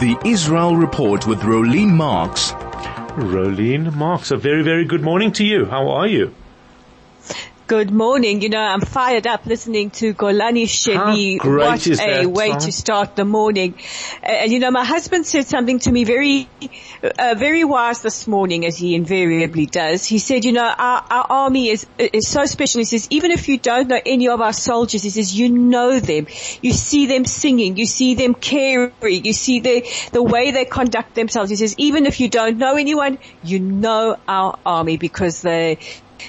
the Israel Report with Rolene Marks. Rolene Marks, a very, very good morning to you. How are you? Good morning. You know, I'm fired up listening to Golani Sheli. What a way song? to start the morning. And you know, my husband said something to me very, uh, very wise this morning as he invariably does. He said, you know, our, our army is, is so special. He says, even if you don't know any of our soldiers, he says, you know them. You see them singing. You see them caring. You see the, the way they conduct themselves. He says, even if you don't know anyone, you know our army because they,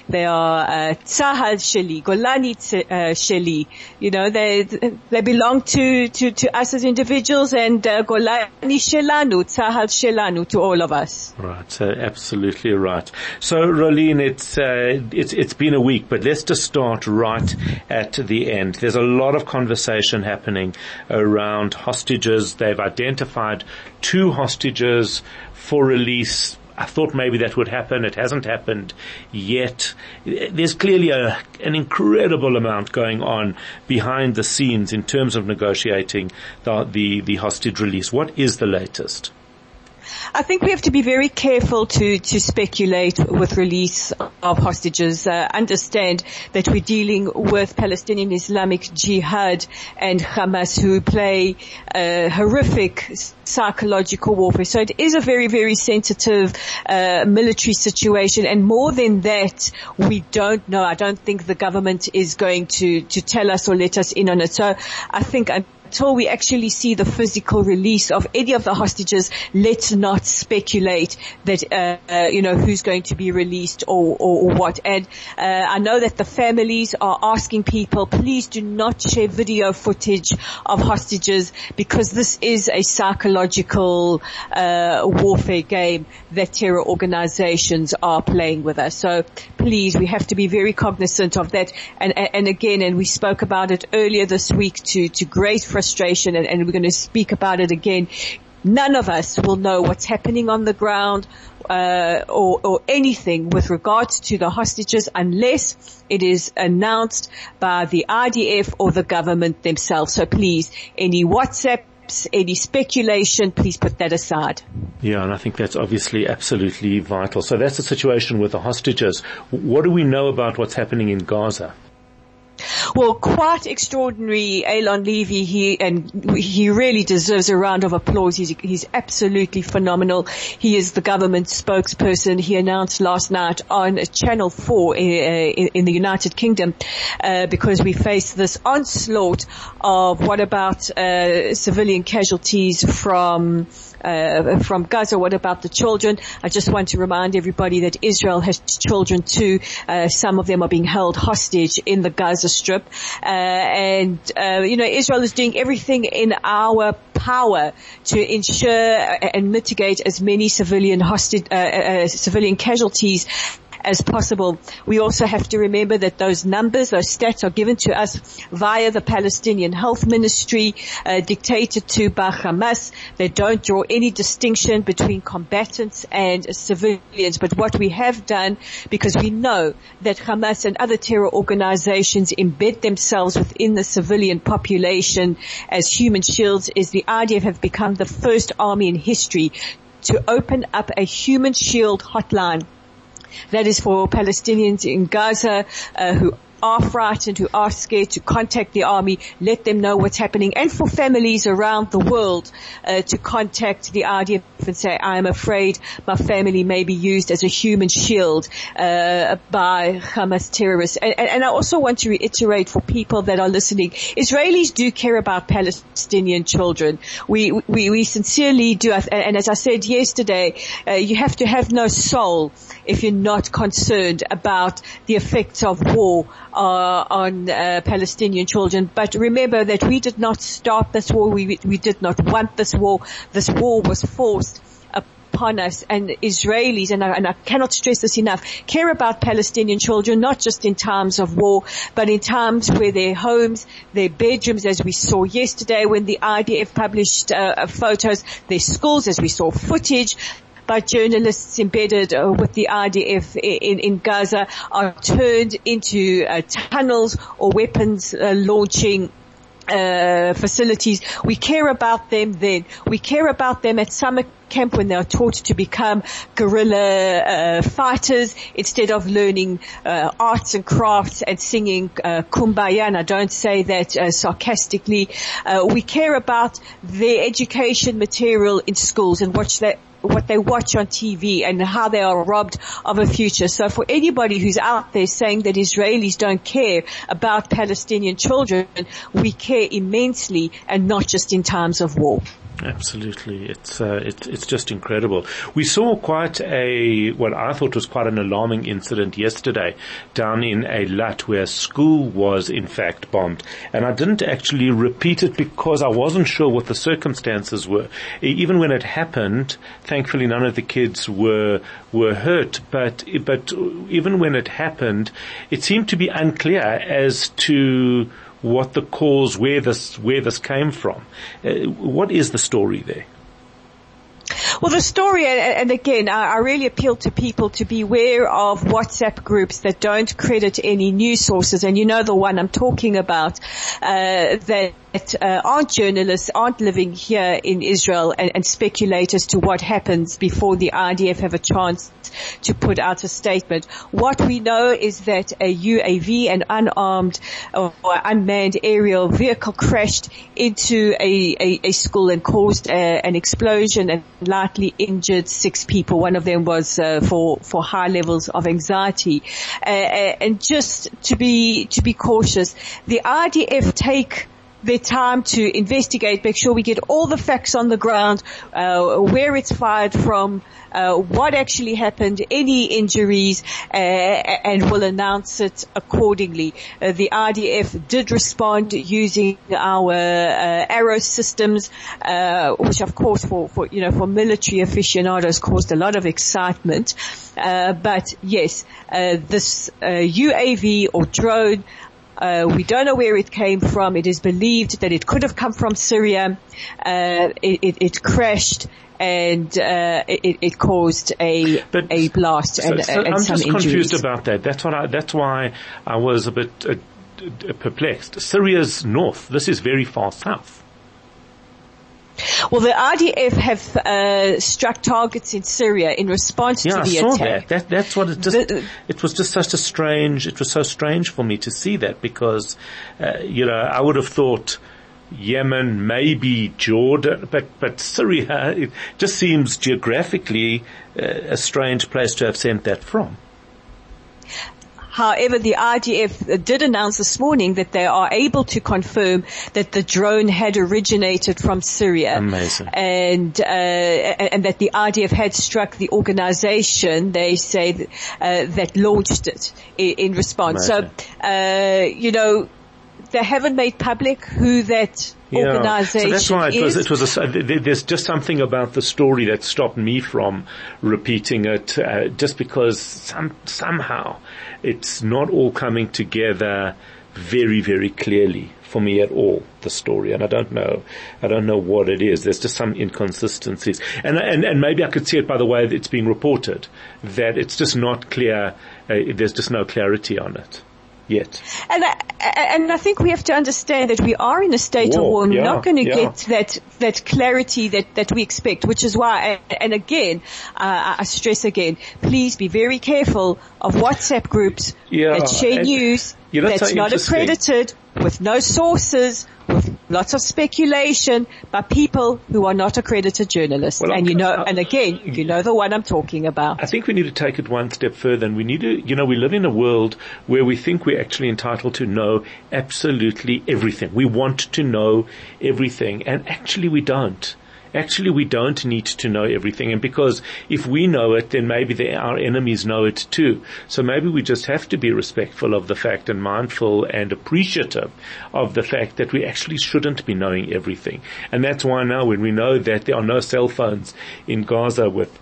they are uh, Sheli, Golani uh, Sheli. You know, they they belong to, to, to us as individuals and uh, Golani Shelanu, Tzahal Shelanu to all of us. Right, uh, absolutely right. So, Rolene, it's, uh, it's, it's been a week, but let's just start right at the end. There's a lot of conversation happening around hostages. They've identified two hostages for release I thought maybe that would happen. It hasn't happened yet. There's clearly a, an incredible amount going on behind the scenes in terms of negotiating the, the, the hostage release. What is the latest? I think we have to be very careful to, to speculate with release of hostages. Uh, understand that we're dealing with Palestinian Islamic Jihad and Hamas who play horrific psychological warfare. So it is a very, very sensitive uh, military situation. And more than that, we don't know. I don't think the government is going to, to tell us or let us in on it. So I think until we actually see the physical release of any of the hostages, let's not speculate that, uh, uh, you know, who's going to be released or, or, or what. And uh, I know that the families are asking people, please do not share video footage of hostages because this is a psychological uh, warfare game that terror organizations are playing with us. So please, we have to be very cognizant of that. And, and again, and we spoke about it earlier this week to, to great frustration and, and we're going to speak about it again. None of us will know what's happening on the ground, uh, or, or, anything with regards to the hostages unless it is announced by the IDF or the government themselves. So please, any WhatsApp any speculation, please put that aside. Yeah, and I think that's obviously absolutely vital. So that's the situation with the hostages. What do we know about what's happening in Gaza? Well, quite extraordinary, Eylon Levy. He and he really deserves a round of applause. He's he's absolutely phenomenal. He is the government spokesperson. He announced last night on Channel Four in, uh, in the United Kingdom uh, because we face this onslaught of what about uh, civilian casualties from uh, from Gaza. What about the children? I just want to remind everybody that Israel has children too. Uh, some of them are being held hostage in the Gaza Strip, uh, and uh, you know Israel is doing everything in our power to ensure and mitigate as many civilian hostage, civilian casualties as possible. We also have to remember that those numbers, those stats are given to us via the Palestinian Health Ministry, uh, dictated to by Hamas. They don't draw any distinction between combatants and civilians. But what we have done, because we know that Hamas and other terror organizations embed themselves within the civilian population as human shields, is the IDF have become the first army in history to open up a human shield hotline that is for Palestinians in Gaza uh, who are frightened, who are scared to contact the army, let them know what's happening and for families around the world uh, to contact the IDF and say, I am afraid my family may be used as a human shield uh, by Hamas terrorists. And, and, I also want to reiterate for people that are listening, Israelis do care about Palestinian children. We, we, we sincerely do. And as I said yesterday, uh, you have to have no soul if you're not concerned about the effects of war uh, on uh, Palestinian children. But remember that we did not start this war. We, we did not want this war. This war was forced upon us and Israelis, and I, and I, cannot stress this enough, care about Palestinian children, not just in times of war, but in times where their homes, their bedrooms, as we saw yesterday when the IDF published uh, photos, their schools, as we saw footage, by journalists embedded uh, with the IDF in, in Gaza are turned into uh, tunnels or weapons uh, launching uh, facilities. We care about them then. We care about them at summer camp when they are taught to become guerrilla uh, fighters instead of learning uh, arts and crafts and singing kumbaya. And I don't say that sarcastically. We care about their education material in schools and watch that what they watch on TV and how they are robbed of a future. So for anybody who's out there saying that Israelis don't care about Palestinian children, we care immensely and not just in times of war. Absolutely, it's uh, it's it's just incredible. We saw quite a what I thought was quite an alarming incident yesterday down in a Eilat, where school was in fact bombed, and I didn't actually repeat it because I wasn't sure what the circumstances were. Even when it happened, thankfully none of the kids were were hurt, but but even when it happened, it seemed to be unclear as to what the cause, where this, where this came from. Uh, what is the story there? Well, the story, and again, I really appeal to people to beware of WhatsApp groups that don't credit any news sources, and you know the one I'm talking about, uh, that uh, aren't journalists, aren't living here in Israel and, and, speculate as to what happens before the IDF have a chance to put out a statement. What we know is that a UAV, an unarmed or unmanned aerial vehicle crashed into a, a, a school and caused a, uh, an explosion and lightly injured six people. One of them was uh, for, for high levels of anxiety. Uh, uh and just to be, to be cautious, the IDF take their time to investigate, make sure we get all the facts on the ground, uh, where it's fired from, uh, what actually happened, any injuries, uh, and will announce it accordingly. Uh, the IDF did respond using our uh, arrow systems, uh, which of course for, for you know for military aficionados caused a lot of excitement. but yes, this UAV or drone uh, we don't know where it came from. It is believed that it could have come from Syria. Uh, it, it, it, crashed and uh, it, it, caused a but, a blast so, and, so and I'm some just injuries. confused about that. That's what I, that's why I was a bit uh, perplexed. Syria's north. This is very far south. Well, the IDF have uh, struck targets in Syria in response yeah, to the I saw attack. That. that. That's what it just. The, it was just such a strange. It was so strange for me to see that because, uh, you know, I would have thought. Yemen, maybe Jordan, but, but Syria, it just seems geographically uh, a strange place to have sent that from. However, the IDF did announce this morning that they are able to confirm that the drone had originated from Syria. Amazing. And, uh, and that the IDF had struck the organization, they say, uh, that launched it in, response. Amazing. So, uh, you know, they haven't made public who that yeah. organization so that's why it was, it was a, there's just something about the story that stopped me from repeating it, uh, just because some, somehow it's not all coming together very, very clearly for me at all, the story. And I don't know, I don't know what it is. There's just some inconsistencies. And, and, and maybe I could see it by the way that it's being reported, that it's just not clear, uh, there's just no clarity on it. Yet. And I, and I think we have to understand that we are in a state War, of war. We're not going to yeah. get that that clarity that that we expect, which is why. And again, uh, I stress again: please be very careful of WhatsApp groups Yeah, that share and- news Yeah, that's that's so not accredited, with no sources, with lots of speculation by people who are not accredited journalists. Well, and you know, and again, you know the one I'm talking about. I think we need to take it one step further and we need to, you know, we live in a world where we think we're actually entitled to know absolutely everything. We want to know everything and actually we don't. Actually, we don't need to know everything. And because if we know it, then maybe our enemies know it too. So maybe we just have to be respectful of the fact and mindful and appreciative of the fact that we actually shouldn't be knowing everything. And that's why now when we know that there are no cell phones in Gaza with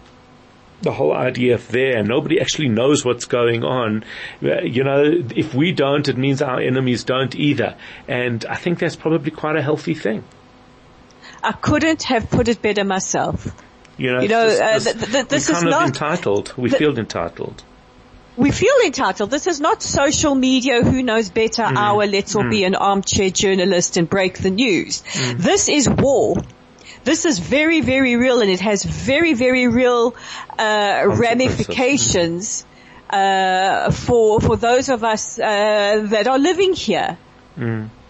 the whole IDF there nobody actually knows what's going on. You know, if we don't, it means our enemies don't either. And I think that's probably quite a healthy thing. I couldn't have put it better myself. You know, You know, just uh, this- th- th- this is not- entitled. We the- feel entitled. We feel entitled. This is not social media. Who knows better? Mm. Our let's all be an armchair journalist and break the news. Mm. This is war. This is very, very real and it has very, very real, uh, ramifications, uh, for, for those of us, uh, that are living here.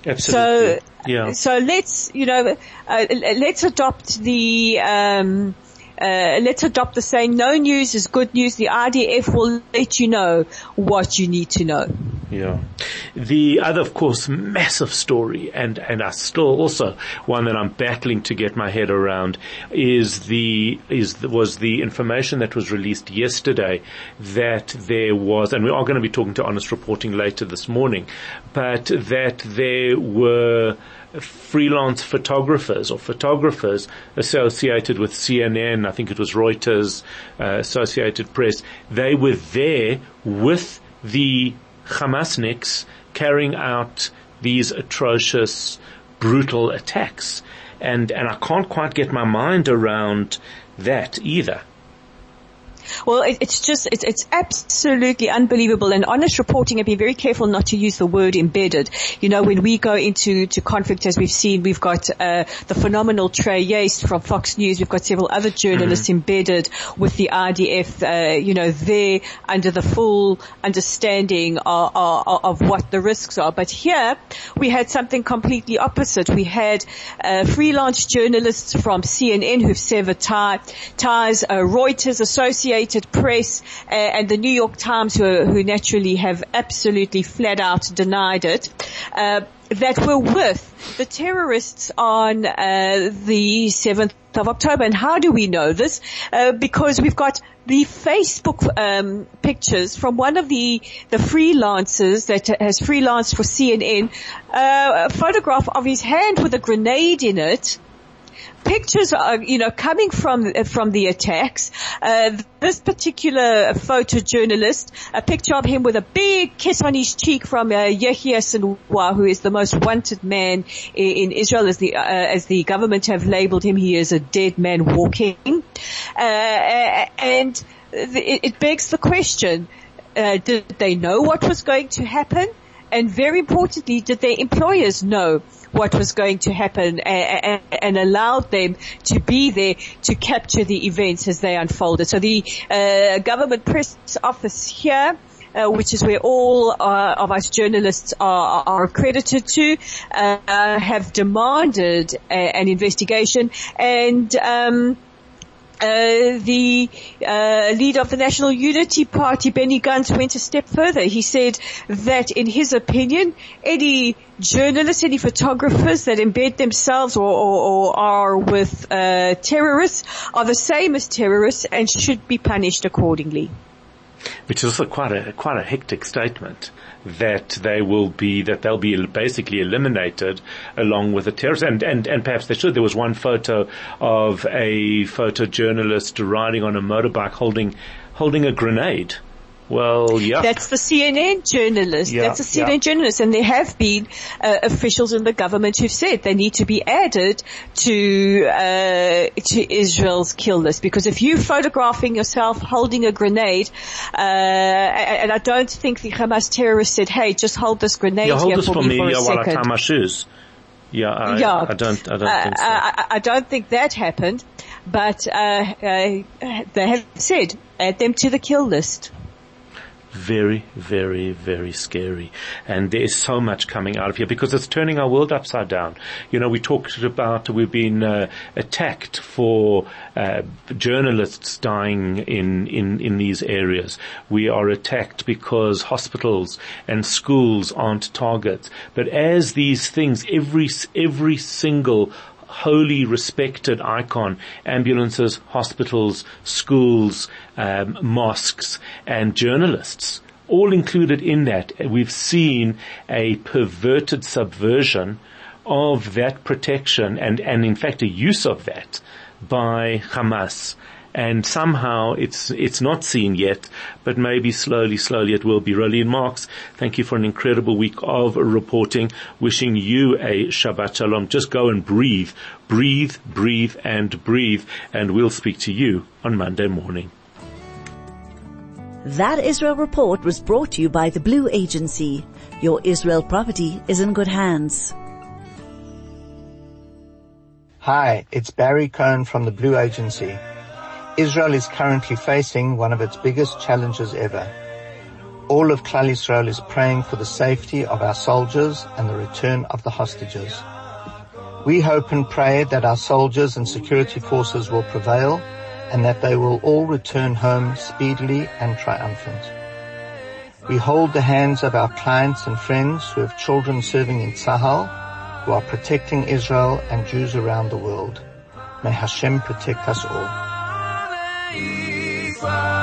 Absolutely. So, yeah. so let's, you know, uh, let's adopt the, um, uh, let's adopt the saying, no news is good news. The IDF will let you know what you need to know. Yeah. The other, of course, massive story, and, and I still also one that I'm battling to get my head around is the, is, the, was the information that was released yesterday that there was, and we are going to be talking to Honest Reporting later this morning, but that there were freelance photographers or photographers associated with CNN, I think it was Reuters, uh, Associated Press, they were there with the Hamasniks carrying out these atrocious, brutal attacks. And, and I can't quite get my mind around that either. Well, it, it's just, it's, it's absolutely unbelievable and honest reporting and be very careful not to use the word embedded. You know, when we go into, to conflict as we've seen, we've got, uh, the phenomenal Trey Yingst from Fox News. We've got several other journalists embedded with the IDF, uh, you know, there under the full understanding of, of, of what the risks are. But here we had something completely opposite. We had, uh, freelance journalists from CNN who've severed tie, ties, uh, Reuters, Associated Press, uh, and the New York Times who, who naturally have absolutely flat out denied it. Uh, that were with the terrorists on uh, the 7th of October. And how do we know this? Uh, because we've got the Facebook um, pictures from one of the the freelancers that has freelanced for CNN, uh, a photograph of his hand with a grenade in it pictures are, you know, coming from from the attacks. Uh, this particular photojournalist, a picture of him with a big kiss on his cheek from uh, Yahya Sinwar, who is the most wanted man in, in Israel, as the uh, as the government have labelled him. He is a dead man walking, uh, and it, it begs the question: uh, Did they know what was going to happen? And very importantly, did their employers know what was going to happen and, and, allowed them to be there to capture the events as they unfolded? So the uh, government press office here uh, which is where all uh, of us journalists are, are accredited to, uh, have demanded a, an investigation and um, uh, the uh, leader of the National Unity Party, Benny Gantz, went a step further. He said that, in his opinion, any journalists, any photographers that embed themselves or, or, or are with uh, terrorists are the same as terrorists and should be punished accordingly. Which is also quite a quite a hectic statement that they will be that they'll be basically eliminated along with the terrorists and and and perhaps they should. There was one photo of a photojournalist riding on a motorbike holding holding a grenade. Well, yeah. That's the CNN journalist. Yeah, That's the CNN yeah. journalist. And there have been uh, officials in the government who've said they need to be added to, uh, to Israel's kill list. Because if you're photographing yourself holding a grenade, uh, and I don't think the Hamas terrorist said, hey, just hold this grenade Yeah, hold here this for for me for a while I second. tie my shoes. Yeah, I, yeah. I don't, I don't Uh, think so. I, I don't think that happened, but uh, uh, they have said add them to the kill list. Very, very, very scary. And there's so much coming out of here because it's turning our world upside down. You know, we talked about we've been uh, attacked for uh, journalists dying in, in, in these areas. We are attacked because hospitals and schools aren't targets. But as these things, every, every single wholly respected icon, ambulances, hospitals, schools, um, mosques, and journalists. All included in that, we've seen a perverted subversion of that protection and, and in fact a use of that by Hamas. And somehow it's, it's not seen yet, but maybe slowly, slowly it will be. Rolene Marks, thank you for an incredible week of reporting. Wishing you a Shabbat Shalom. Just go and breathe, breathe, breathe and breathe. And we'll speak to you on Monday morning. That Israel report was brought to you by the Blue Agency. Your Israel property is in good hands. Hi, it's Barry Cohen from the Blue Agency. Israel is currently facing one of its biggest challenges ever. All of Klal Israel is praying for the safety of our soldiers and the return of the hostages. We hope and pray that our soldiers and security forces will prevail and that they will all return home speedily and triumphant. We hold the hands of our clients and friends who have children serving in Tzahal, who are protecting Israel and Jews around the world. May Hashem protect us all. Israel.